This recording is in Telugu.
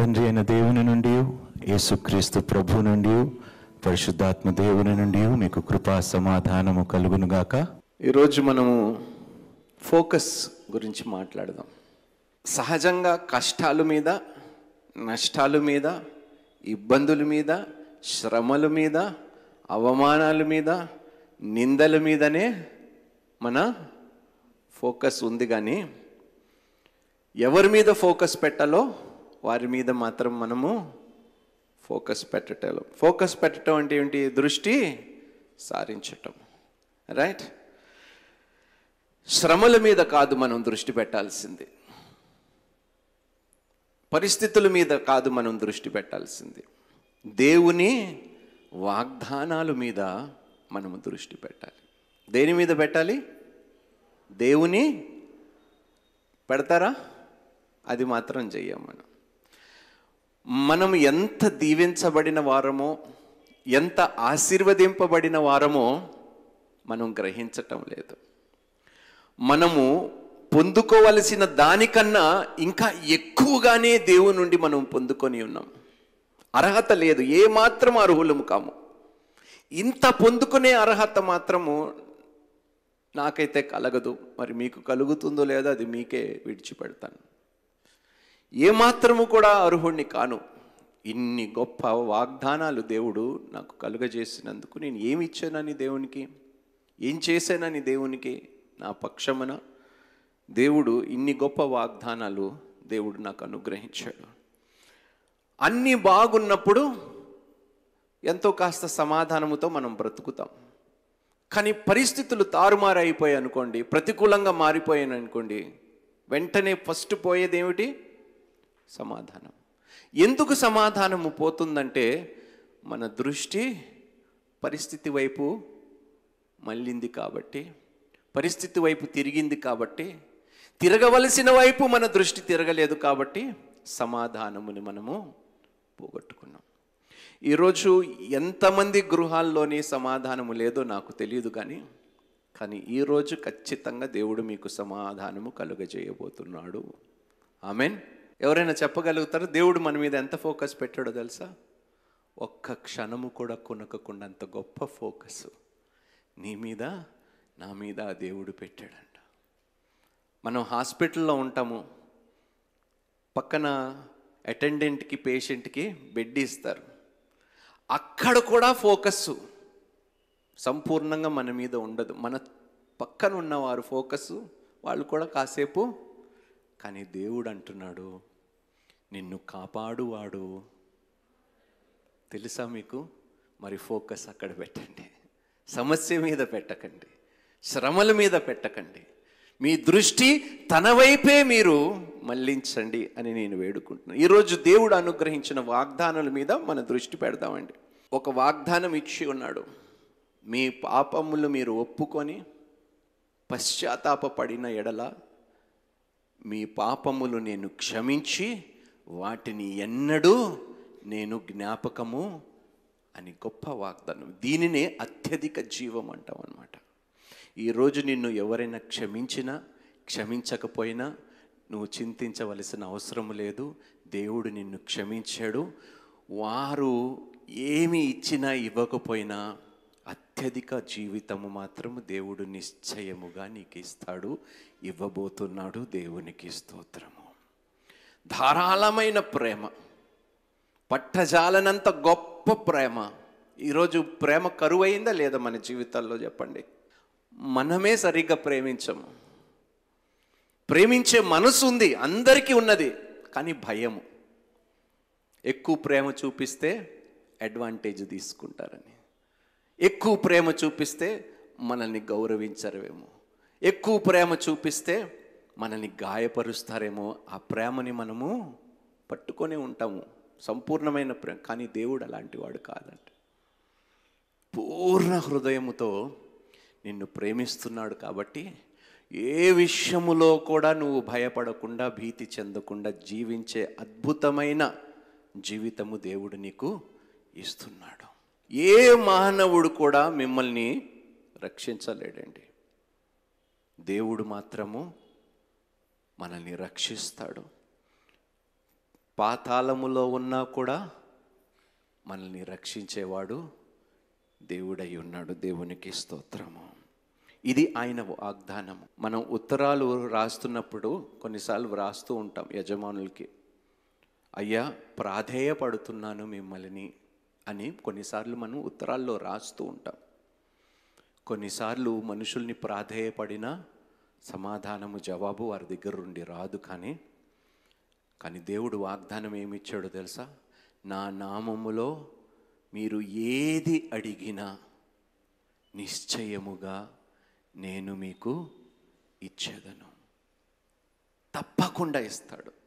తండ్రి అయిన దేవుని నుండి యేసుక్రీస్తు ప్రభు నుండి పరిశుద్ధాత్మ దేవుని నుండి మీకు కృపా సమాధానము కలుగునుగాక ఈరోజు మనము ఫోకస్ గురించి మాట్లాడదాం. సహజంగా కష్టాల మీద నష్టాల మీద ఇబ్బందుల మీద శ్రమల మీద అవమానాల మీద నిందల మీదనే మన ఫోకస్ ఉంది కానీ ఎవరి మీద ఫోకస్ పెట్టాలో వారి మీద మాత్రం మనము ఫోకస్ పెట్టటం. ఫోకస్ పెట్టడం అంటే ఏంటి? దృష్టి సారించటం. రైట్? శ్రమల మీద కాదు మనం దృష్టి పెట్టాల్సింది. పరిస్థితుల మీద కాదు మనం దృష్టి పెట్టాల్సింది. దేవుని వాగ్దానాల మీద మనము దృష్టి పెట్టాలి. దేని మీద పెట్టాలి? దేవుని పెడతారా? అది మాత్రం చెయ్యం మనం. మనం ఎంత దీవించబడిన వారమో ఎంత ఆశీర్వదింపబడిన వారమో మనం గ్రహించటం లేదు. మనము పొందుకోవలసిన దానికన్నా ఇంకా ఎక్కువగానే దేవుని నుండి మనం పొందుకొని ఉన్నాం. అర్హత లేదు ఏ మాత్రం అర్హులము కాము. ఇంత పొందుకునే అర్హత మాత్రము నాకైతే కలగదు. మరి మీకు కలుగుతుందో లేదో అది మీకే విడిచిపెడతాను. ఏమాత్రము కూడా అర్హుణ్ణి కాను. ఇన్ని గొప్ప వాగ్దానాలు దేవుడు నాకు కలుగజేసినందుకు నేను ఏమి ఇచ్చానని దేవునికి? ఏం చేశానని దేవునికి నా పక్షమున? దేవుడు ఇన్ని గొప్ప వాగ్దానాలు దేవుడు నాకు అనుగ్రహించాడు. అన్నీ బాగున్నప్పుడు ఎంతో కాస్త సమాధానముతో మనం బ్రతుకుతాం. కానీ పరిస్థితులు తారుమారైపోయాయి అనుకోండి ప్రతికూలంగా మారిపోయాను అనుకోండి వెంటనే ఫస్ట్ పోయేది ఏమిటి సమాధానం. ఎందుకు సమాధానము పోతుందంటే మన దృష్టి పరిస్థితి వైపు మళ్ళింది కాబట్టి పరిస్థితి వైపు తిరిగింది కాబట్టి తిరగవలసిన వైపు మన దృష్టి తిరగలేదు కాబట్టి సమాధానముని మనము పోగొట్టుకున్నాం. ఈరోజు ఎంతమంది గృహాల్లోని సమాధానము లేదో నాకు తెలియదు కానీ కానీ ఈరోజు ఖచ్చితంగా దేవుడు మీకు సమాధానము కలుగజేయబోతున్నాడు. ఆమెన్. ఎవరైనా చెప్పగలుగుతారు? దేవుడు మన మీద ఎంత ఫోకస్ పెట్టాడో తెలుసా? ఒక్క క్షణము కూడా కొనకకుండా అంత గొప్ప ఫోకస్. నీ మీద నా మీద ఆ దేవుడు పెట్టాడంట. మనం హాస్పిటల్లో ఉంటాము. పక్కన అటెండెంట్కి పేషెంట్కి బెడ్ ఇస్తారు. అక్కడ కూడా ఫోకస్ సంపూర్ణంగా మన మీద ఉండదు. మన పక్కన ఉన్నవారు ఫోకస్ వాళ్ళు కూడా కాసేపు కానీ దేవుడు అంటున్నాడు నిన్ను కాపాడువాడు. తెలుసా మీకు? మరి ఫోకస్ అక్కడ పెట్టండి. సమస్య మీద పెట్టకండి. శ్రమల మీద పెట్టకండి. మీ దృష్టి తన వైపే మీరు మళ్ళించండి అని నేను వేడుకుంటున్నాను ఈరోజు దేవుడు అనుగ్రహించిన వాగ్దానాల మీద మన దృష్టి పెడదామండి. ఒక వాగ్దానం ఇచ్చి ఉన్నాడు. మీ పాపములు మీరు ఒప్పుకొని పశ్చాత్తాపడిన ఎడల మీ పాపములు నేను క్షమించి వాటిని ఎన్నడూ నేను జ్ఞాపకము అని గొప్ప వాగ్దానం. దీనినే అత్యధిక జీవం అంటాం అనమాట ఈరోజు నిన్ను ఎవరైనా క్షమించినా క్షమించకపోయినా నువ్వు చింతించవలసిన అవసరం లేదు. దేవుడు నిన్ను క్షమించాడు. వారు ఏమి ఇచ్చినా ఇవ్వకపోయినా అత్యధిక జీవితము మాత్రము దేవుడు నిశ్చయముగా నీకు ఇస్తాడు ఇవ్వబోతున్నాడు దేవునికి స్తోత్రము. ధారాళమైన ప్రేమ పట్టజాలనంత గొప్ప ప్రేమ. ఈరోజు ప్రేమ కరువైందా లేదా మన జీవితాల్లో చెప్పండి? మనమే సరిగ్గా ప్రేమించము. ప్రేమించే మనసు ఉంది అందరికీ ఉన్నది కానీ భయము. ఎక్కువ ప్రేమ చూపిస్తే అడ్వాంటేజ్ తీసుకుంటారని. ఎక్కువ ప్రేమ చూపిస్తే మనల్ని గౌరవించరేమో. ఎక్కువ ప్రేమ చూపిస్తే మనల్ని గాయపరుస్తారేమో ఆ ప్రేమని మనము పట్టుకొని ఉంటాము. సంపూర్ణమైన ప్రేమ. కానీ దేవుడు అలాంటి వాడు కాదంట. పూర్ణ హృదయముతో నిన్ను ప్రేమిస్తున్నాడు కాబట్టి ఏ విషయములో కూడా నువ్వు భయపడకుండా భీతి చెందకుండా జీవించే అద్భుతమైన జీవితము దేవుడు నీకు ఇస్తున్నాడు. ఏ మానవుడు కూడా మిమ్మల్ని రక్షించలేడండి. దేవుడు మాత్రము మనల్ని రక్షిస్తాడు. పాతాళములో ఉన్నా కూడా మనల్ని రక్షించేవాడు దేవుడై ఉన్నాడు. దేవునికి స్తోత్రము. ఇది ఆయన వాగ్దానము. మనం ఉత్తరాలు రాస్తున్నప్పుడు కొన్నిసార్లు వ్రాస్తూ ఉంటాం యజమానులకి అయ్యా ప్రాధేయపడుతున్నాను మిమ్మల్ని అని కొన్నిసార్లు మనం ఉత్తరాల్లో రాస్తూ ఉంటాం. కొన్నిసార్లు మనుషుల్ని ప్రాధేయపడినా సమాధానము జవాబు వారి దగ్గర నుండి రాదు కానీ కానీ దేవుడు వాగ్దానం ఏమి ఇచ్చాడో తెలుసా? నా నామములో మీరు ఏది అడిగినా నిశ్చయముగా నేను మీకు ఇచ్చేదను. తప్పకుండా ఇస్తాడు.